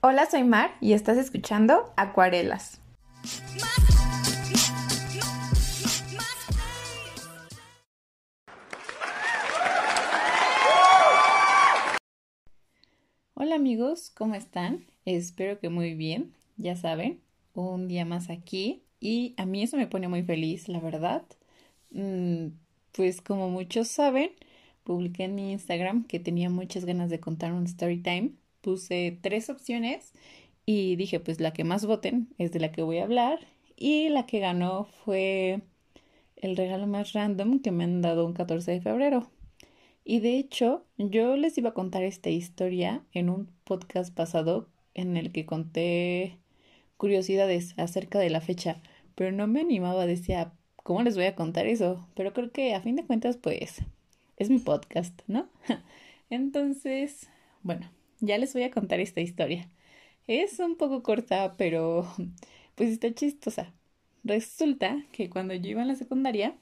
Hola, soy Mar y estás escuchando Acuarelas. Hola amigos, ¿cómo están? Espero que muy bien, ya saben, un día más aquí y a mí eso me pone muy feliz, la verdad. Mm, pues como muchos saben, publiqué en mi Instagram que tenía muchas ganas de contar un story time puse tres opciones y dije, pues la que más voten es de la que voy a hablar y la que ganó fue el regalo más random que me han dado un 14 de febrero. Y de hecho, yo les iba a contar esta historia en un podcast pasado en el que conté curiosidades acerca de la fecha, pero no me animaba, decía, ¿cómo les voy a contar eso? Pero creo que a fin de cuentas, pues, es mi podcast, ¿no? Entonces, bueno, ya les voy a contar esta historia. Es un poco corta, pero pues está chistosa. Resulta que cuando yo iba en la secundaria,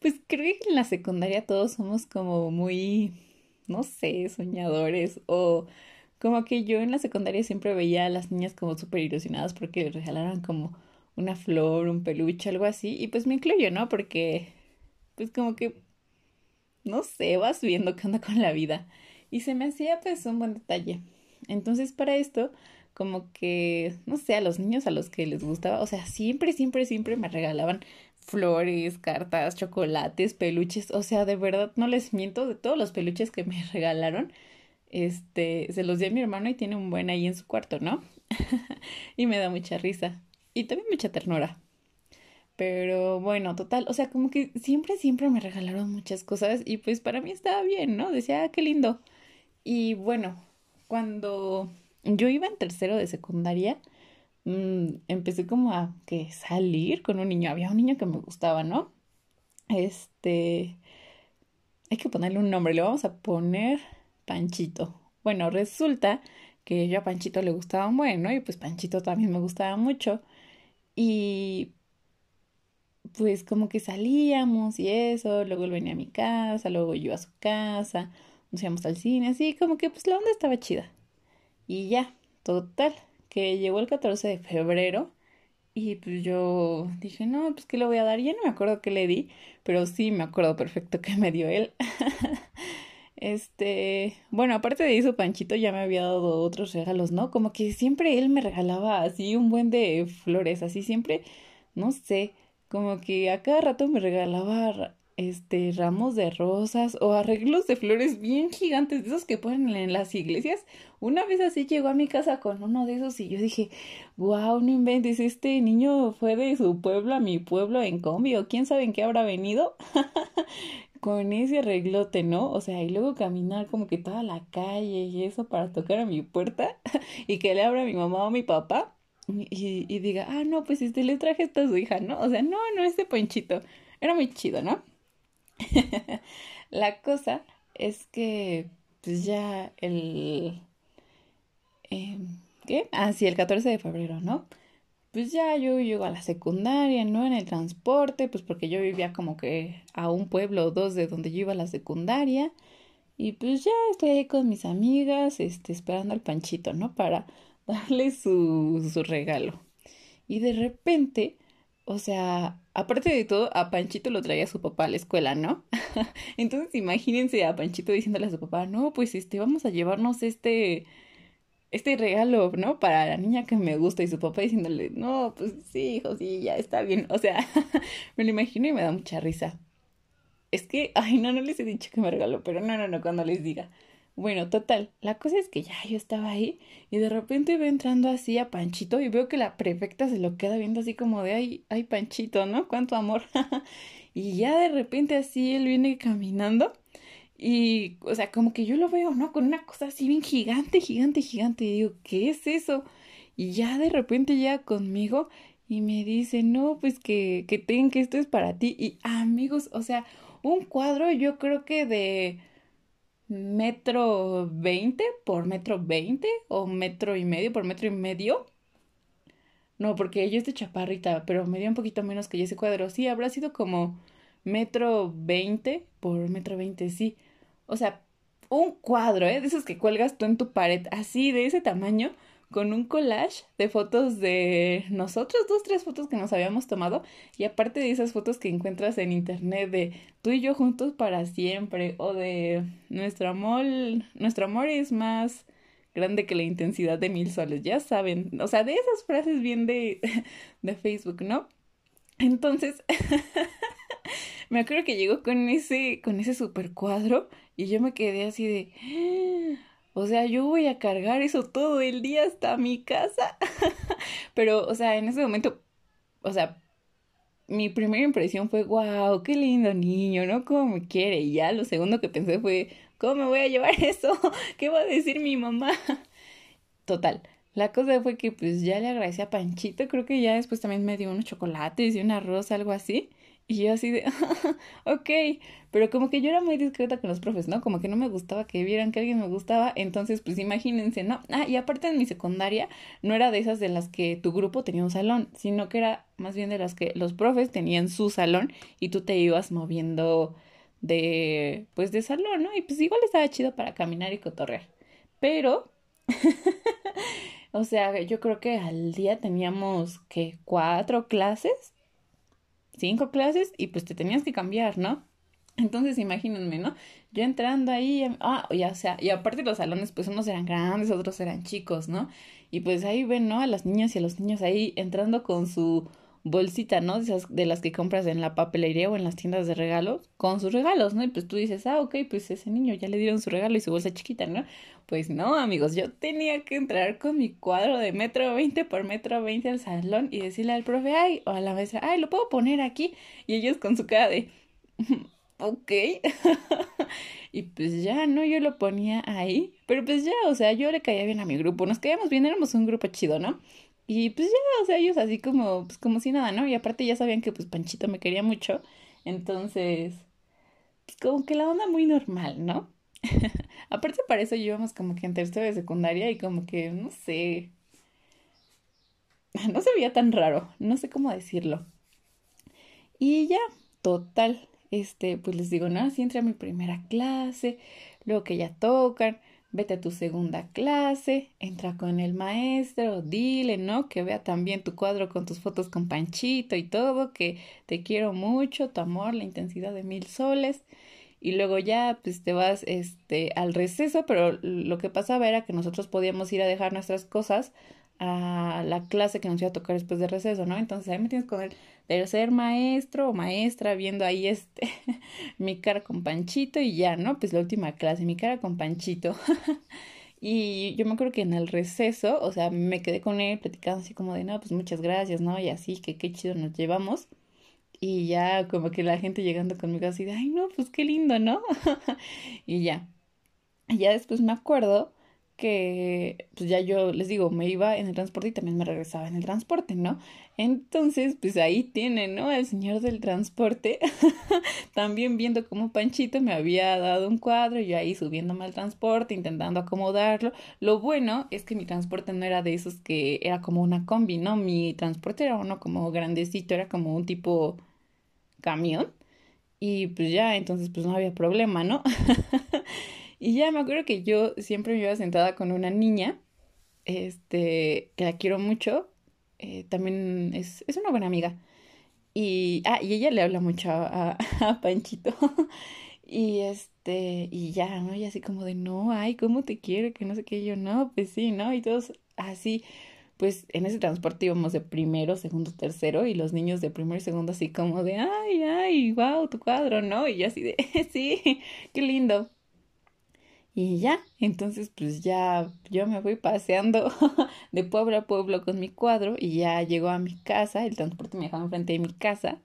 pues creo que en la secundaria todos somos como muy, no sé, soñadores o como que yo en la secundaria siempre veía a las niñas como súper ilusionadas porque les regalaron como una flor, un peluche, algo así. Y pues me incluyo, ¿no? Porque pues como que, no sé, vas viendo qué onda con la vida. Y se me hacía pues un buen detalle. Entonces para esto, como que, no sé, a los niños a los que les gustaba, o sea, siempre, siempre, siempre me regalaban flores, cartas, chocolates, peluches, o sea, de verdad no les miento, de todos los peluches que me regalaron, este, se los di a mi hermano y tiene un buen ahí en su cuarto, ¿no? y me da mucha risa y también mucha ternura. Pero bueno, total, o sea, como que siempre, siempre me regalaron muchas cosas y pues para mí estaba bien, ¿no? Decía, ah, qué lindo. Y bueno, cuando yo iba en tercero de secundaria, mm, empecé como a salir con un niño. Había un niño que me gustaba, ¿no? Este, hay que ponerle un nombre, le vamos a poner Panchito. Bueno, resulta que yo a Panchito le gustaba bueno y pues Panchito también me gustaba mucho. Y pues como que salíamos y eso, luego él venía a mi casa, luego yo a su casa nos íbamos al cine, así como que pues la onda estaba chida. Y ya, total, que llegó el 14 de febrero y pues yo dije, no, pues que le voy a dar, ya no me acuerdo qué le di, pero sí me acuerdo perfecto que me dio él. este, bueno, aparte de eso, Panchito ya me había dado otros regalos, ¿no? Como que siempre él me regalaba así un buen de flores, así siempre, no sé, como que a cada rato me regalaba este, ramos de rosas o arreglos de flores bien gigantes, de esos que ponen en las iglesias. Una vez así llegó a mi casa con uno de esos y yo dije, wow, no inventes, este niño fue de su pueblo a mi pueblo en combi o quién sabe en qué habrá venido. con ese arreglote, ¿no? O sea, y luego caminar como que toda la calle y eso para tocar a mi puerta y que le abra mi mamá o mi papá y, diga, ah, no, pues este le traje esta a su hija, ¿no? O sea, no, no, este ponchito. Era muy chido, ¿no? la cosa es que, pues ya el... Eh, ¿Qué? Ah, sí, el 14 de febrero, ¿no? Pues ya yo llego a la secundaria, ¿no? En el transporte, pues porque yo vivía como que a un pueblo o dos de donde yo iba a la secundaria. Y pues ya estoy ahí con mis amigas, este, esperando al panchito, ¿no? Para darle su, su regalo. Y de repente, o sea, aparte de todo, a Panchito lo traía su papá a la escuela, ¿no? Entonces imagínense a Panchito diciéndole a su papá, no, pues este, vamos a llevarnos este, este regalo, ¿no? Para la niña que me gusta y su papá diciéndole, no, pues sí, hijo, sí, ya está bien. O sea, me lo imagino y me da mucha risa. Es que, ay, no, no les he dicho que me regaló, pero no, no, no, cuando les diga. Bueno, total, la cosa es que ya yo estaba ahí y de repente veo entrando así a Panchito y veo que la prefecta se lo queda viendo así como de, ay, ay, Panchito, ¿no? Cuánto amor. y ya de repente así él viene caminando y, o sea, como que yo lo veo, ¿no? Con una cosa así bien gigante, gigante, gigante. Y digo, ¿qué es eso? Y ya de repente llega conmigo y me dice, no, pues que, que ten, que esto es para ti. Y amigos, o sea, un cuadro yo creo que de metro veinte por metro veinte o metro y medio por metro y medio. No, porque ella es de chaparrita, pero me dio un poquito menos que ese cuadro. Sí, habrá sido como metro veinte por metro veinte, sí. O sea, un cuadro, ¿eh? De esos que cuelgas tú en tu pared, así, de ese tamaño con un collage de fotos de nosotros, dos, tres fotos que nos habíamos tomado y aparte de esas fotos que encuentras en internet de tú y yo juntos para siempre o de nuestro amor, nuestro amor es más grande que la intensidad de mil soles, ya saben, o sea, de esas frases bien de, de Facebook, ¿no? Entonces, me acuerdo que llegó con ese, con ese super cuadro y yo me quedé así de... O sea, yo voy a cargar eso todo el día hasta mi casa. Pero, o sea, en ese momento, o sea, mi primera impresión fue, wow, qué lindo niño, ¿no? ¿Cómo me quiere? Y ya lo segundo que pensé fue, ¿cómo me voy a llevar eso? ¿Qué va a decir mi mamá? Total. La cosa fue que pues ya le agradecí a Panchito, creo que ya después también me dio unos chocolates y un arroz, algo así. Y yo así de, ok, pero como que yo era muy discreta con los profes, ¿no? Como que no me gustaba que vieran que alguien me gustaba, entonces pues imagínense, ¿no? Ah, y aparte en mi secundaria no era de esas de las que tu grupo tenía un salón, sino que era más bien de las que los profes tenían su salón y tú te ibas moviendo de, pues de salón, ¿no? Y pues igual estaba chido para caminar y cotorrear. Pero, o sea, yo creo que al día teníamos que cuatro clases cinco clases y pues te tenías que cambiar, ¿no? Entonces imagínense, ¿no? Yo entrando ahí, ah, ya sea, y aparte los salones, pues unos eran grandes, otros eran chicos, ¿no? Y pues ahí ven, ¿no? A las niñas y a los niños ahí entrando con su bolsita, ¿no? De, esas, de las que compras en la papelería o en las tiendas de regalos, con sus regalos, ¿no? Y pues tú dices, ah, ok, pues ese niño ya le dieron su regalo y su bolsa chiquita, ¿no? Pues no, amigos, yo tenía que entrar con mi cuadro de metro veinte por metro veinte al salón y decirle al profe, ay, o a la maestra, ay, lo puedo poner aquí. Y ellos con su cara de, ok. y pues ya, ¿no? Yo lo ponía ahí, pero pues ya, o sea, yo le caía bien a mi grupo, nos caíamos bien, éramos un grupo chido, ¿no? Y pues ya, o sea, ellos así como, pues como si nada, ¿no? Y aparte ya sabían que pues Panchito me quería mucho. Entonces, pues como que la onda muy normal, ¿no? aparte para eso íbamos como que en tercero de secundaria y como que, no sé, no se veía tan raro, no sé cómo decirlo. Y ya, total, este, pues les digo, no, así entré a mi primera clase, luego que ya tocan, vete a tu segunda clase, entra con el maestro, dile, ¿no? Que vea también tu cuadro con tus fotos con Panchito y todo, que te quiero mucho, tu amor, la intensidad de mil soles. Y luego ya, pues te vas este, al receso, pero lo que pasaba era que nosotros podíamos ir a dejar nuestras cosas a la clase que nos iba a tocar después de receso, ¿no? Entonces ahí me tienes con el tercer maestro o maestra viendo ahí este mi cara con Panchito y ya, ¿no? Pues la última clase, mi cara con Panchito. y yo me acuerdo que en el receso, o sea, me quedé con él platicando así como de, no, pues muchas gracias, ¿no? Y así, que qué chido nos llevamos. Y ya como que la gente llegando conmigo así de, ay, no, pues qué lindo, ¿no? y ya. Y ya después me acuerdo que pues ya yo les digo, me iba en el transporte y también me regresaba en el transporte, ¿no? Entonces, pues ahí tiene, ¿no? El señor del transporte, también viendo cómo Panchito me había dado un cuadro, yo ahí subiéndome al transporte, intentando acomodarlo. Lo bueno es que mi transporte no era de esos que era como una combi, ¿no? Mi transporte era uno como grandecito, era como un tipo camión. Y pues ya, entonces pues no había problema, ¿no? Y ya me acuerdo que yo siempre me iba sentada con una niña, este, que la quiero mucho, eh, también es, es, una buena amiga. Y, ah, y ella le habla mucho a, a, Panchito. y este, y ya, ¿no? Y así como de, no, ay, ¿cómo te quiero? Que no sé qué, yo, no, pues sí, ¿no? Y todos así, pues en ese transporte íbamos de primero, segundo, tercero, y los niños de primero y segundo así como de, ay, ay, wow, tu cuadro, ¿no? Y yo así de, sí, qué lindo. Y ya, entonces pues ya yo me voy paseando de pueblo a pueblo con mi cuadro y ya llego a mi casa, el transporte me dejaba enfrente de mi casa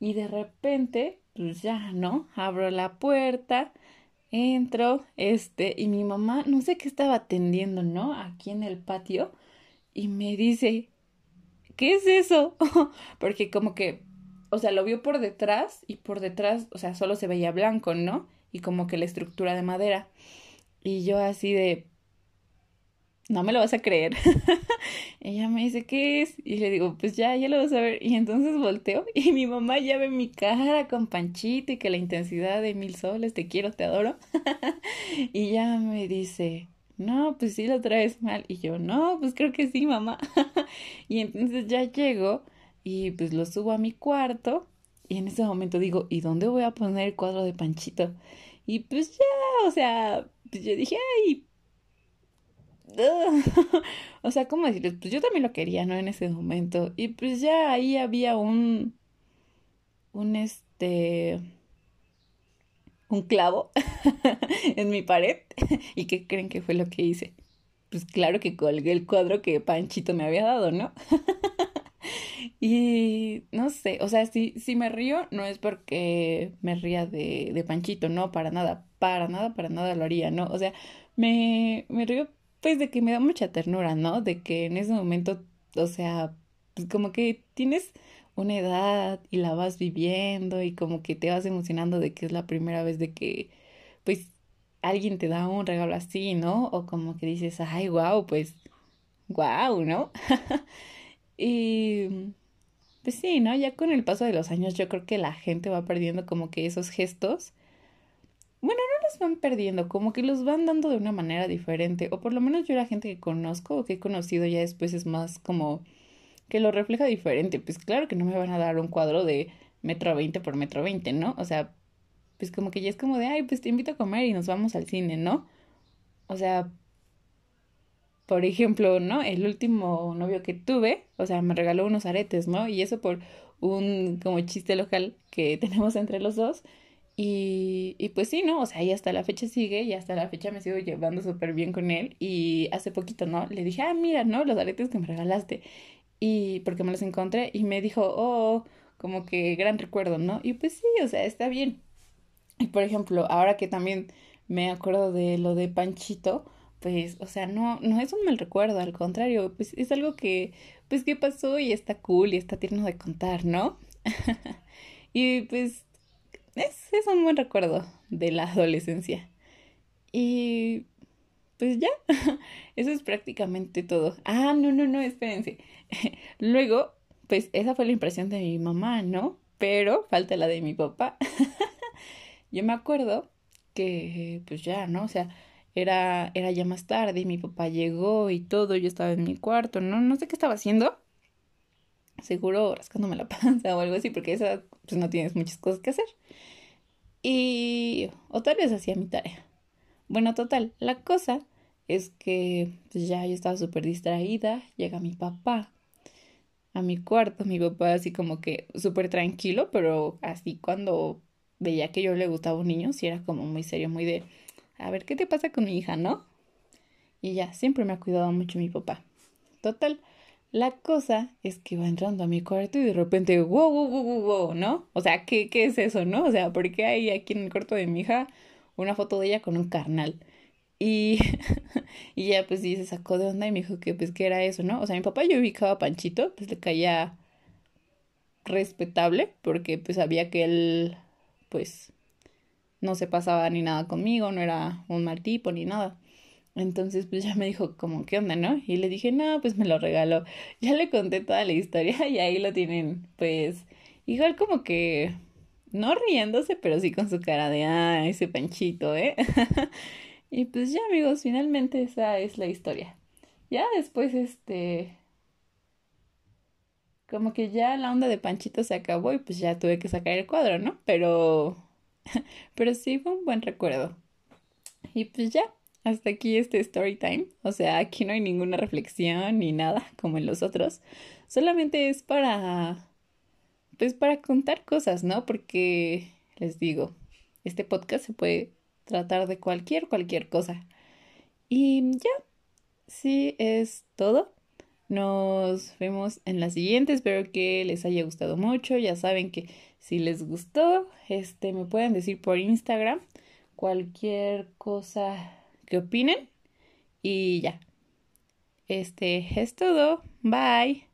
y de repente pues ya, ¿no? Abro la puerta, entro, este, y mi mamá no sé qué estaba atendiendo, ¿no? Aquí en el patio y me dice, ¿qué es eso? Porque como que, o sea, lo vio por detrás y por detrás, o sea, solo se veía blanco, ¿no? Y como que la estructura de madera. Y yo así de, no me lo vas a creer. Ella me dice, ¿qué es? Y le digo, pues ya, ya lo vas a ver. Y entonces volteo y mi mamá ya ve mi cara con Panchito y que la intensidad de mil soles, te quiero, te adoro. y ya me dice, no, pues sí lo traes mal. Y yo, no, pues creo que sí, mamá. y entonces ya llego y pues lo subo a mi cuarto. Y en ese momento digo, ¿y dónde voy a poner el cuadro de Panchito? Y pues ya, o sea, pues yo dije, ay, o sea, ¿cómo decirles? Pues yo también lo quería, ¿no? En ese momento. Y pues ya ahí había un, un este, un clavo en mi pared. ¿Y qué creen que fue lo que hice? Pues claro que colgué el cuadro que Panchito me había dado, ¿no? Y no sé, o sea, si, si me río no es porque me ría de, de Panchito, no, para nada, para nada, para nada lo haría, ¿no? O sea, me, me río pues de que me da mucha ternura, ¿no? De que en ese momento, o sea, pues como que tienes una edad y la vas viviendo y como que te vas emocionando de que es la primera vez de que, pues, alguien te da un regalo así, ¿no? O como que dices, ay, wow, pues, wow, ¿no? y, pues sí, ¿no? Ya con el paso de los años yo creo que la gente va perdiendo como que esos gestos bueno, no los van perdiendo, como que los van dando de una manera diferente, o por lo menos yo la gente que conozco o que he conocido ya después es más como que lo refleja diferente. Pues claro que no me van a dar un cuadro de metro veinte por metro veinte, ¿no? O sea, pues como que ya es como de, ay, pues te invito a comer y nos vamos al cine, ¿no? O sea, por ejemplo, ¿no? El último novio que tuve, o sea, me regaló unos aretes, ¿no? Y eso por un como chiste local que tenemos entre los dos. Y, y pues sí, ¿no? O sea, y hasta la fecha sigue y hasta la fecha me sigo llevando súper bien con él. Y hace poquito, ¿no? Le dije, ah, mira, ¿no? Los aretes que me regalaste. Y porque me los encontré y me dijo, oh, como que gran recuerdo, ¿no? Y pues sí, o sea, está bien. Y por ejemplo, ahora que también me acuerdo de lo de Panchito, pues, o sea, no, no es un mal recuerdo, al contrario, pues es algo que, pues, que pasó y está cool y está tierno de contar, ¿no? y pues es, es un buen recuerdo de la adolescencia. Y pues ya, eso es prácticamente todo. Ah, no, no, no, espérense. Luego, pues esa fue la impresión de mi mamá, ¿no? Pero falta la de mi papá. Yo me acuerdo que, pues ya, ¿no? O sea, era, era ya más tarde mi papá llegó y todo, yo estaba en mi cuarto, ¿no? No sé qué estaba haciendo. Seguro rascándome la panza o algo así, porque esa, pues no tienes muchas cosas que hacer. Y... o tal vez hacía mi tarea. Bueno, total, la cosa es que pues ya yo estaba súper distraída, llega mi papá a mi cuarto, mi papá así como que súper tranquilo, pero así cuando veía que yo le gustaba un niño, sí era como muy serio, muy de, a ver, ¿qué te pasa con mi hija, no? Y ya, siempre me ha cuidado mucho mi papá. Total, la cosa es que va entrando a mi cuarto y de repente, wow, wow, wow, wow, ¿no? O sea, ¿qué, ¿qué es eso, no? O sea, ¿por qué hay aquí en el cuarto de mi hija una foto de ella con un carnal? Y, y ya pues sí se sacó de onda y me dijo que pues qué era eso, ¿no? O sea, mi papá yo ubicaba a Panchito, pues le caía respetable porque pues sabía que él pues no se pasaba ni nada conmigo, no era un mal tipo ni nada. Entonces, pues ya me dijo, como, ¿qué onda, no? Y le dije, no, pues me lo regaló. Ya le conté toda la historia y ahí lo tienen, pues, igual como que, no riéndose, pero sí con su cara de, ah, ese panchito, ¿eh? y pues ya, amigos, finalmente esa es la historia. Ya después, este, como que ya la onda de panchito se acabó y pues ya tuve que sacar el cuadro, ¿no? Pero, pero sí fue un buen recuerdo. Y pues ya hasta aquí este story time. O sea, aquí no hay ninguna reflexión ni nada como en los otros. Solamente es para, pues para contar cosas, ¿no? Porque les digo, este podcast se puede tratar de cualquier, cualquier cosa. Y ya, sí es todo. Nos vemos en las siguientes. Espero que les haya gustado mucho. Ya saben que si les gustó, este me pueden decir por Instagram cualquier cosa que opinen. Y ya. Este es todo. Bye.